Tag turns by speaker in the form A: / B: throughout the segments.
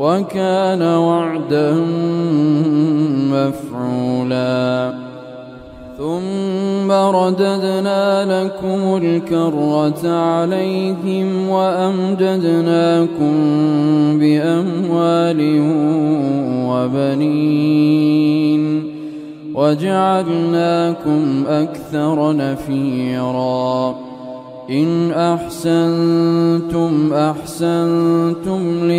A: وكان وعدا مفعولا. ثم رددنا لكم الكرة عليهم وأمددناكم بأموال وبنين وجعلناكم أكثر نفيراً. إن أحسنتم أحسنتم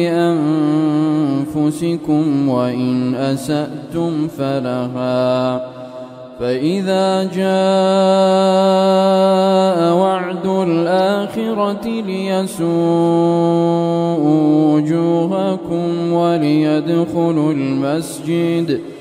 A: لأنفسكم وإن أسأتم فلها فإذا جاء وعد الآخرة ليسوء وجوهكم وليدخلوا المسجد ۖ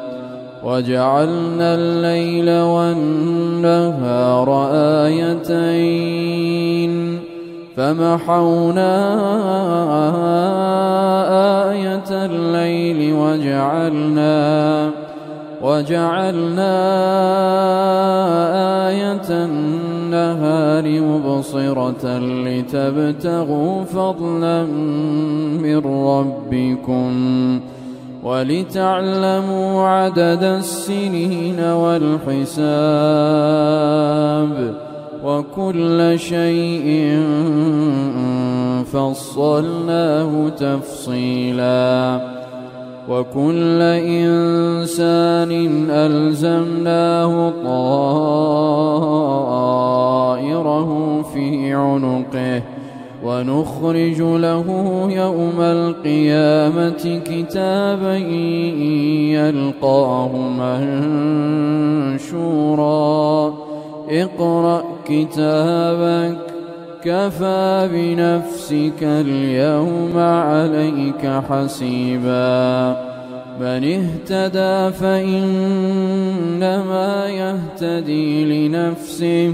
A: وجعلنا الليل والنهار آيتين فمحونا آية الليل وجعلنا وجعلنا آية النهار مبصرة لتبتغوا فضلا من ربكم ولتعلموا عدد السنين والحساب وكل شيء فصلناه تفصيلا وكل إنسان ألزمناه طائره في عنقه ونخرج له يوم القيامة كتابا يلقاه منشورا. اقرأ كتابك كفى بنفسك اليوم عليك حسيبا. من اهتدى فإنما يهتدي لنفسه.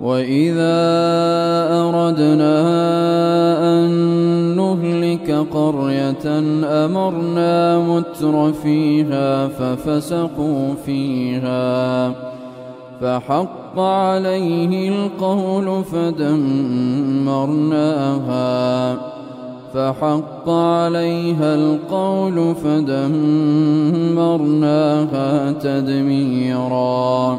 A: وإذا أردنا أن نهلك قرية أمرنا متر فيها ففسقوا فيها فحق عليه القول فدمرناها فحق عليها القول فدمرناها تدميرا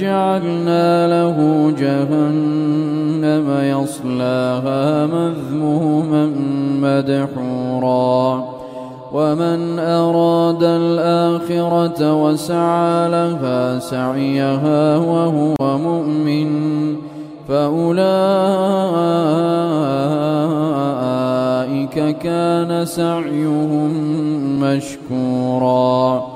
A: جعلنا له جهنم يصلاها مذموما مدحورا. ومن أراد الآخرة وسعى لها سعيها وهو مؤمن فأولئك كان سعيهم مشكورا.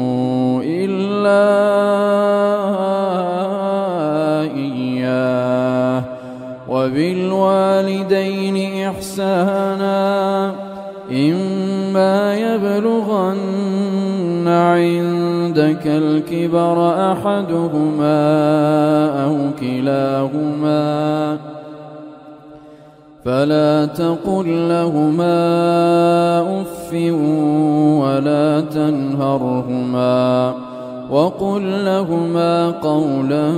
A: إلا إياه وبالوالدين إحسانا إما يبلغن عندك الكبر أحدهما أو كلاهما فلا تقل لهما أف ولا تنهرهما. وقل لهما قولا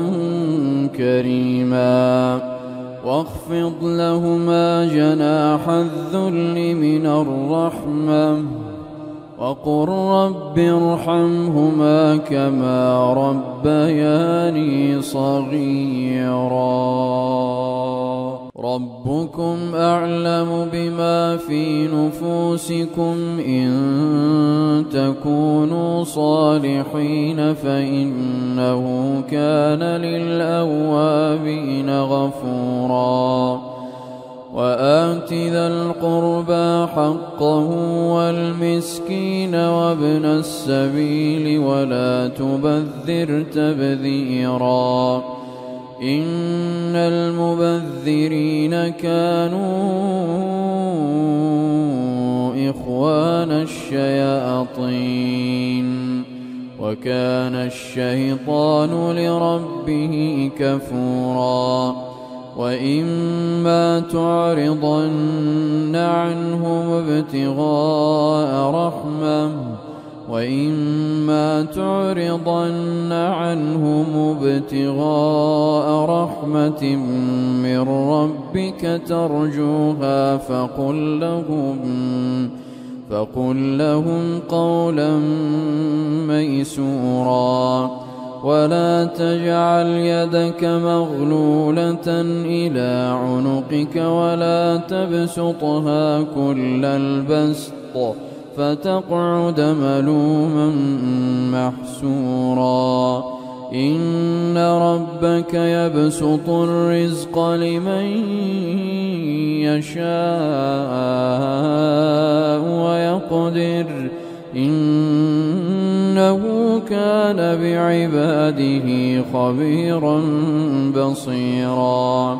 A: كريما واخفض لهما جناح الذل من الرحمة وقل رب ارحمهما كما ربياني صغيرا ربكم أعلم بما في نفوسكم إن تكونوا صالحين فإنه كان للأوابين غفورا. وآت ذا القربى حقه والمسكين وابن السبيل ولا تبذر تبذيراً. إن المبذرين كانوا إخوان الشياطين وكان الشيطان لربه كفورا. وإما تعرضن عنهم ابتغاء رحمة وإما تعرضن عنهم ابتغاء رحمة من ربك ترجوها فقل لهم فقل لهم قولا ميسورا. ولا تجعل يدك مغلولة إلى عنقك ولا تبسطها كل البسط. فتقعد ملوما محسورا. إن ربك يبسط الرزق لمن يشاء ويقدر. إنه كان بعباده خبيرا بصيرا.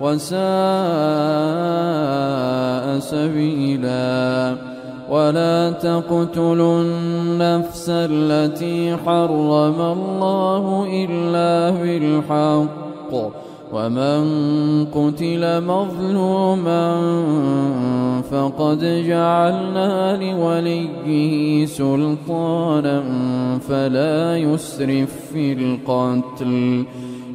A: وساء سبيلا. ولا تقتلوا النفس التي حرم الله إلا بالحق. ومن قتل مظلوما فقد جعلنا لوليه سلطانا فلا يسرف في القتل.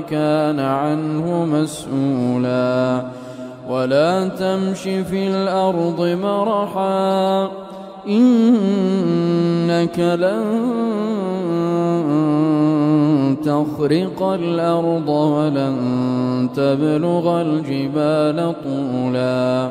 A: كان عنه مسؤولا. ولا تمش في الأرض مرحا إنك لن تخرق الأرض ولن تبلغ الجبال طولا.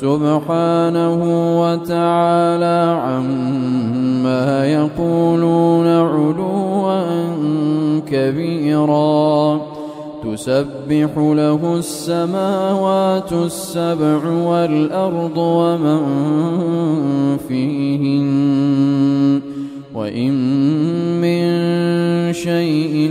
A: سبحانه وتعالى عما يقولون علوا كبيرا. تسبح له السماوات السبع والأرض ومن فيهن. وإن من شيء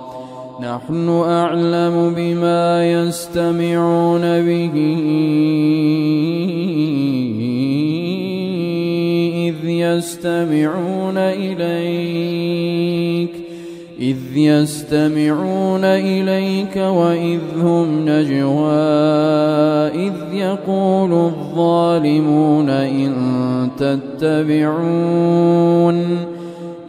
A: نحن أعلم بما يستمعون به. إذ يستمعون إليك إذ يستمعون إليك وإذ هم نجوى. إذ يقول الظالمون إن تتبعون.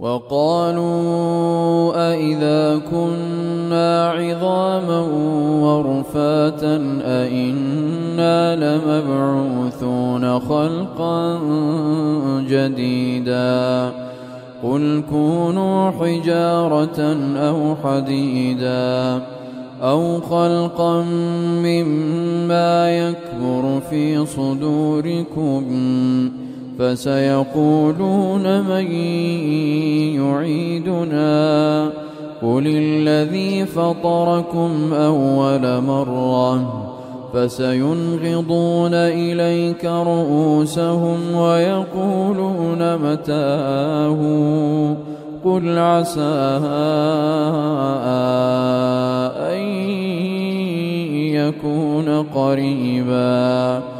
A: وقالوا أئذا كنا عظاما ورفاتا أئنا لمبعوثون خلقا جديدا قل كونوا حجارة أو حديدا أو خلقا مما يكبر في صدوركم فسيقولون من يعيدنا قل الذي فطركم أول مرة فسينغضون إليك رؤوسهم ويقولون متاه قل عسى أن يكون قريبا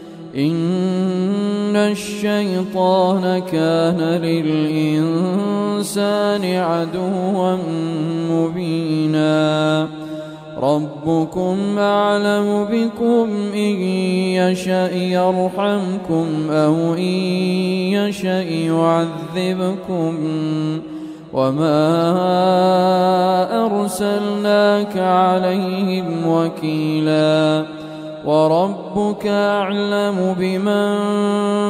A: إن الشيطان كان للإنسان عدوا مبيناً. ربكم أعلم بكم إن يشأ يرحمكم أو إن يشأ يعذبكم. وما أرسلناك عليهم وكيلا. وربك أعلم بمن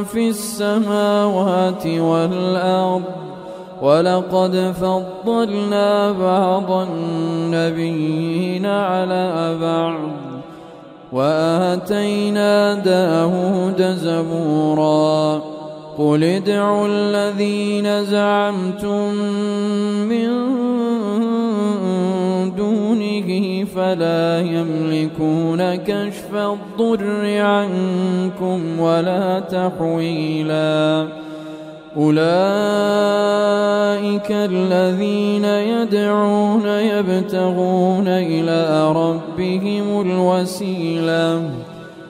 A: في السماوات والأرض. ولقد فضلنا بعض النبيين على بعض. وآتينا داود زبورا. قل ادعوا الذين زعمتم من دونه فلا يملكون كشف الضر عنكم ولا تحويلاً. أولئك الذين يدعون يبتغون إلى ربهم الوسيلة.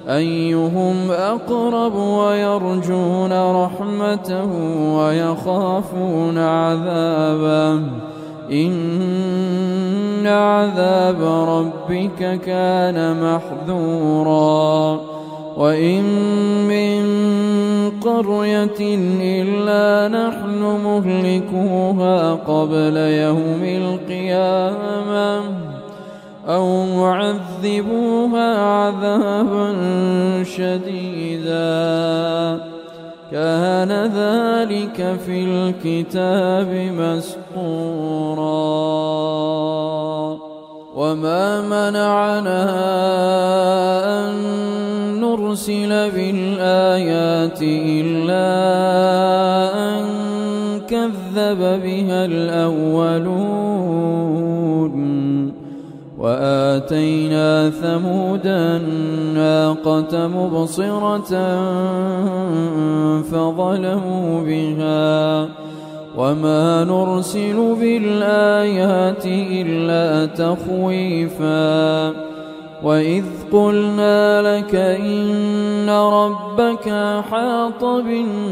A: أيهم أقرب ويرجون رحمته ويخافون عذابه. إن عذاب ربك كان محذورا وإن من قرية إلا نحن مهلكوها قبل يوم القيامة أو معذبوها عذابا شديدا كان ذلك في الكتاب مسطورا. وما منعنا أن نرسل بالآيات إلا أن كذب بها الأولون. وآتينا ثمود الناقة مبصرة فظلموا بها وما نرسل بالآيات إلا تخويفا وإذ قلنا لك إن ربك حاط بالناس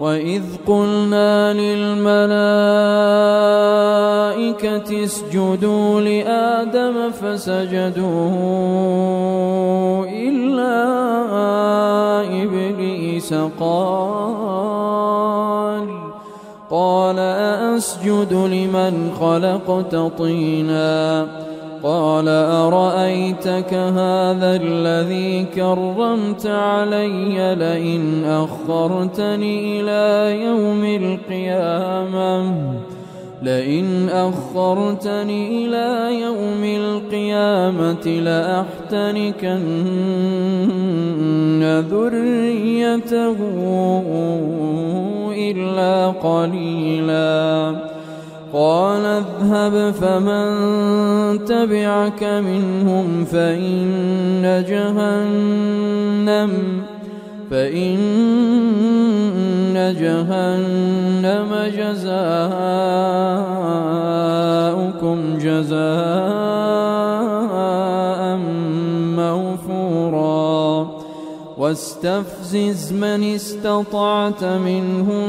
A: وإذ قلنا للملائكة اسجدوا لآدم فسجدوا إلا إبليس قال قال أأسجد لمن خلقت طينا قال أرأيتك هذا الذي كرمت علي لئن أخرتني إلى يوم القيامة؟ لئن أخرتني إلى يوم القيامة لأحتنكن ذريته إلا قليلا. قال اذهب فمن تبعك منهم فإن جهنم فإن جهنم جزاؤكم جزاء واستفزز من استطعت منهم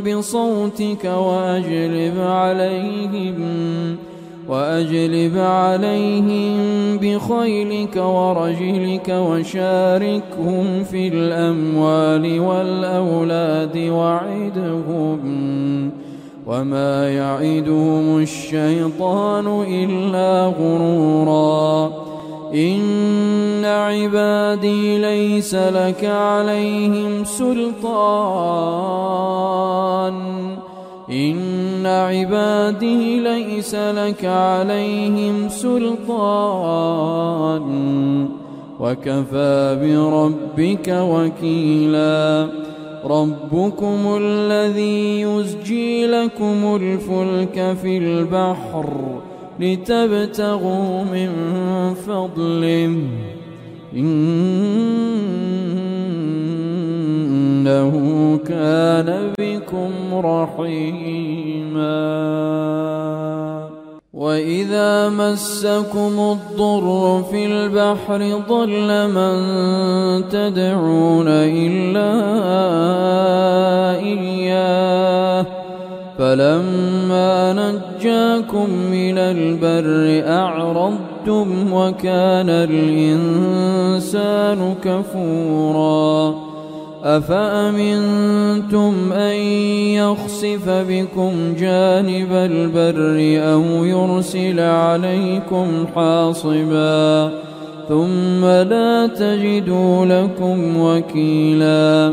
A: بصوتك وأجلب عليهم وأجلب عليهم بخيلك ورجلك وشاركهم في الأموال والأولاد وعدهم. وما يعدهم الشيطان إلا غرورا. إن عبادي ليس لك عليهم سلطان إن عبادي ليس لك عليهم سلطان وكفى بربك وكيلا ربكم الذي يزجي لكم الفلك في البحر لتبتغوا من فضله إنه كان بكم رحيما. وإذا مسكم الضر في البحر ضل من تدعون إلا إياه. فلما نجاكم من البر أعرضتم وكان الإنسان كفورا. أفأمنتم أن يخسف بكم جانب البر أو يرسل عليكم حاصبا؟ ثم لا تجدوا لكم وكيلا.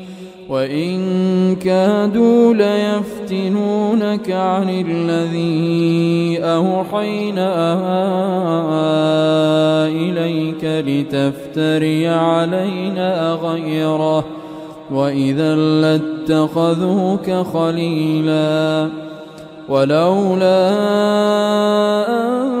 A: وإن كادوا ليفتنونك عن الذي أوحينا إليك لتفتري علينا غيره وإذا لاتخذوك خليلا ولولا أن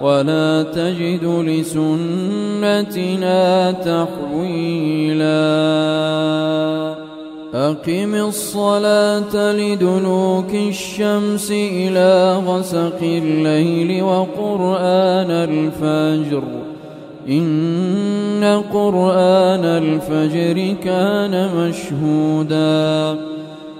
A: ولا تجد لسنتنا تحويلا. أقم الصلاة لدلوك الشمس إلى غسق الليل وقرآن الفجر. إن قرآن الفجر كان مشهودا.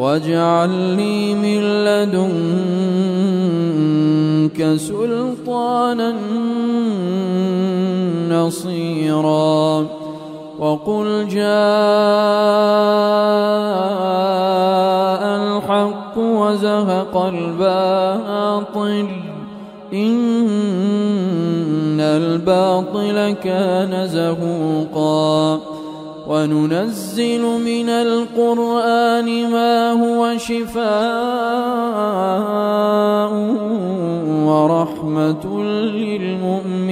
A: واجعل لي من لدنك سلطانا نصيرا. وقل جاء الحق وزهق الباطل. إن الباطل كان زهوقا. وننزل من القرآن ما هو شفاء ورحمة للمؤمنين.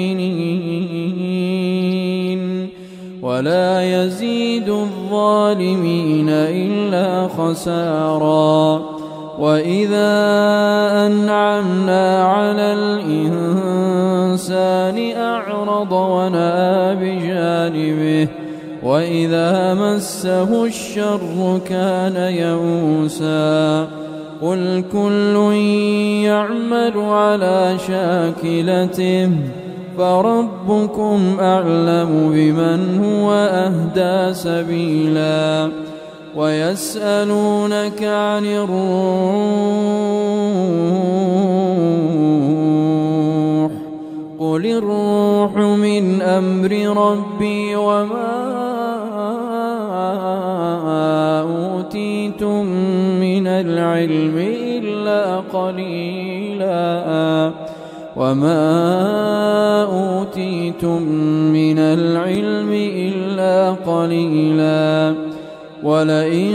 A: ولا يزيد الظالمين إلا خساراً. وإذا أنعمنا على الإنسان أعرض ونأى بجانبه وإذا مسه الشر كان يئوسا قل كل يعمل على شاكلته فربكم أعلم بمن هو أهدى سبيلاً ويسألونك عن الروح قل الروح من أمر ربي وما العلم إلا قليلا. وما أوتيتم من العلم إلا قليلا. ولئن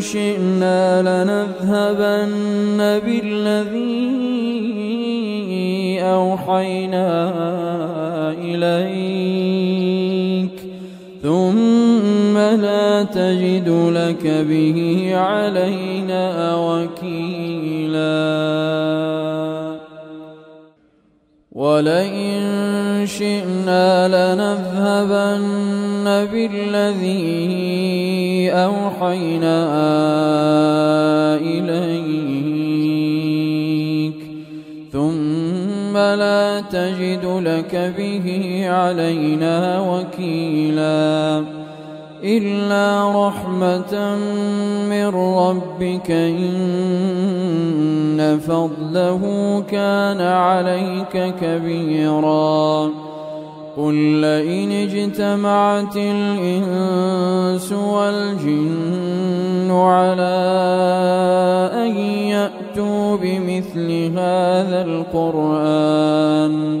A: شئنا لنذهبن بالذي أوحينا إليك. ثم لا تجد لك به وكيلا. ولئن شئنا لنذهبن بالذي أوحينا إليك ثم لا تجد لك به علينا وكيلا. إلا رحمة من ربك إن فضله كان عليك كبيراً. قل لئن اجتمعت الإنس والجن على أن يأتوا بمثل هذا القرآن.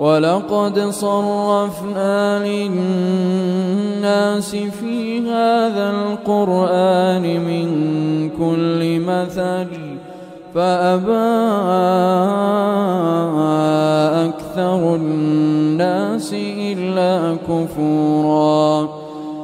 A: ولقد صرفنا للناس في هذا القرآن من كل مثل فأبى أكثر الناس إلا كفوراً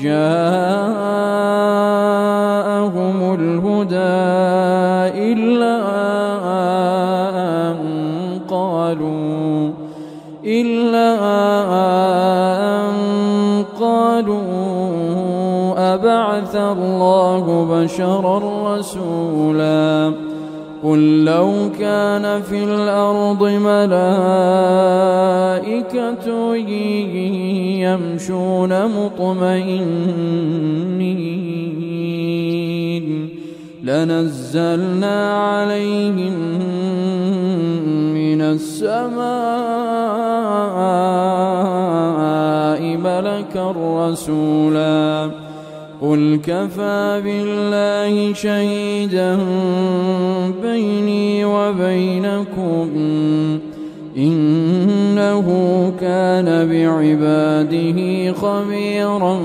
A: جاءهم الهدى إلا أن قالوا إلا أن قالوا أبعث الله بشرا رسولا. قل لو كان في الأرض ملائكة يمشون مطمئنين لنزلنا عليهم من السماء ملكا رسولا قل كفى بالله شهيدا بيني وبينكم إنه كان بعباده خبيرا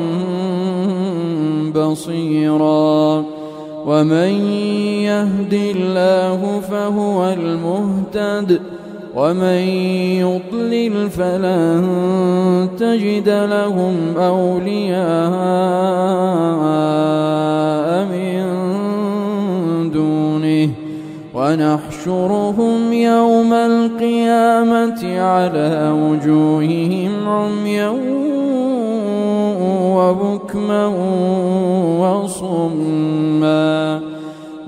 A: بصيرا ومن يهد الله فهو المهتد ومن يضلل فلن تجد لهم أولياء من دونه. ونحشرهم يوم القيامة على وجوههم عميا وبكما وصما.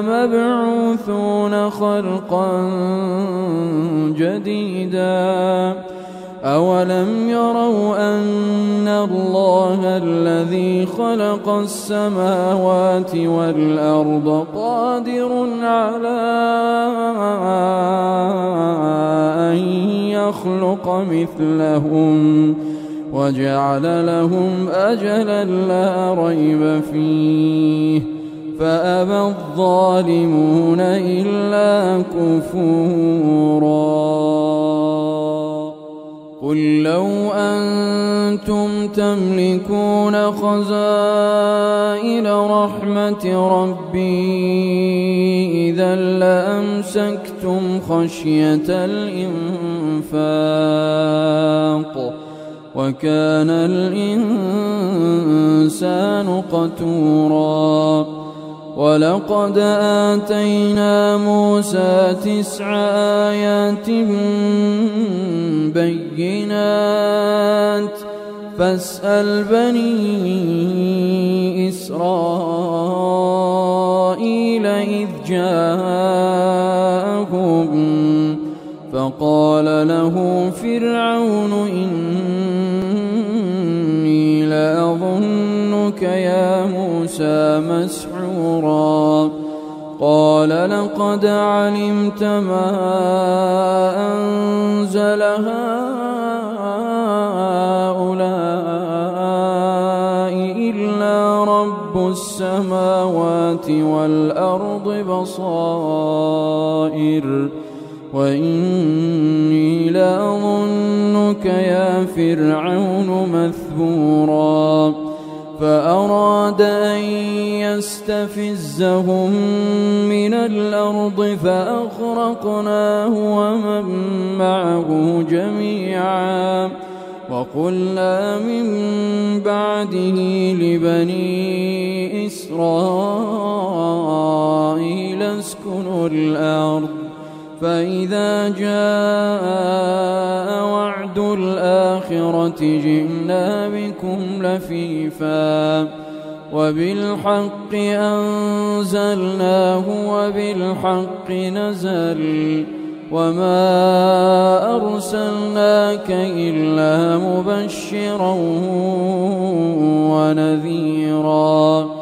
A: لمبعوثون خلقا جديدا. أولم يروا أن الله الذي خلق السماوات والأرض قادر على أن يخلق مثلهم وجعل لهم أجلا لا ريب فيه. فأبى الظالمون إلا كفوراً. قل لو أنتم تملكون خزائن رحمة ربي إذا لأمسكتم خشية الإنفاق وكان الإنسان قتوراً. ولقد آتينا موسى تسع آيات بينات. فاسأل بني إسرائيل إذ جاءهم فقال له فرعون إني يا موسى مسحورا. قال لقد علمت ما أنزل هؤلاء إلا رب السماوات والأرض بصائر. وإني لأظنك يا فرعون مثبورا. فأراد أن يستفزهم من الأرض فأغرقناه ومن معه جميعا وقلنا من بعده لبني إسرائيل اسكنوا الأرض فإذا جاء وعد الآخرة جئنا بكم لفيفا وبالحق أنزلناه وبالحق نزل وما أرسلناك إلا مبشرا ونذيرا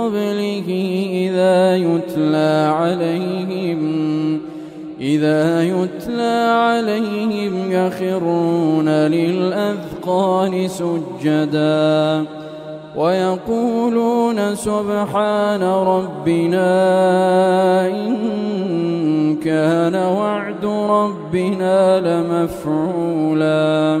A: قبله إذا يتلى عليهم إذا يتلى عليهم يخرون للأذقان سجدا ويقولون سبحان ربنا إن كان وعد ربنا لمفعولا.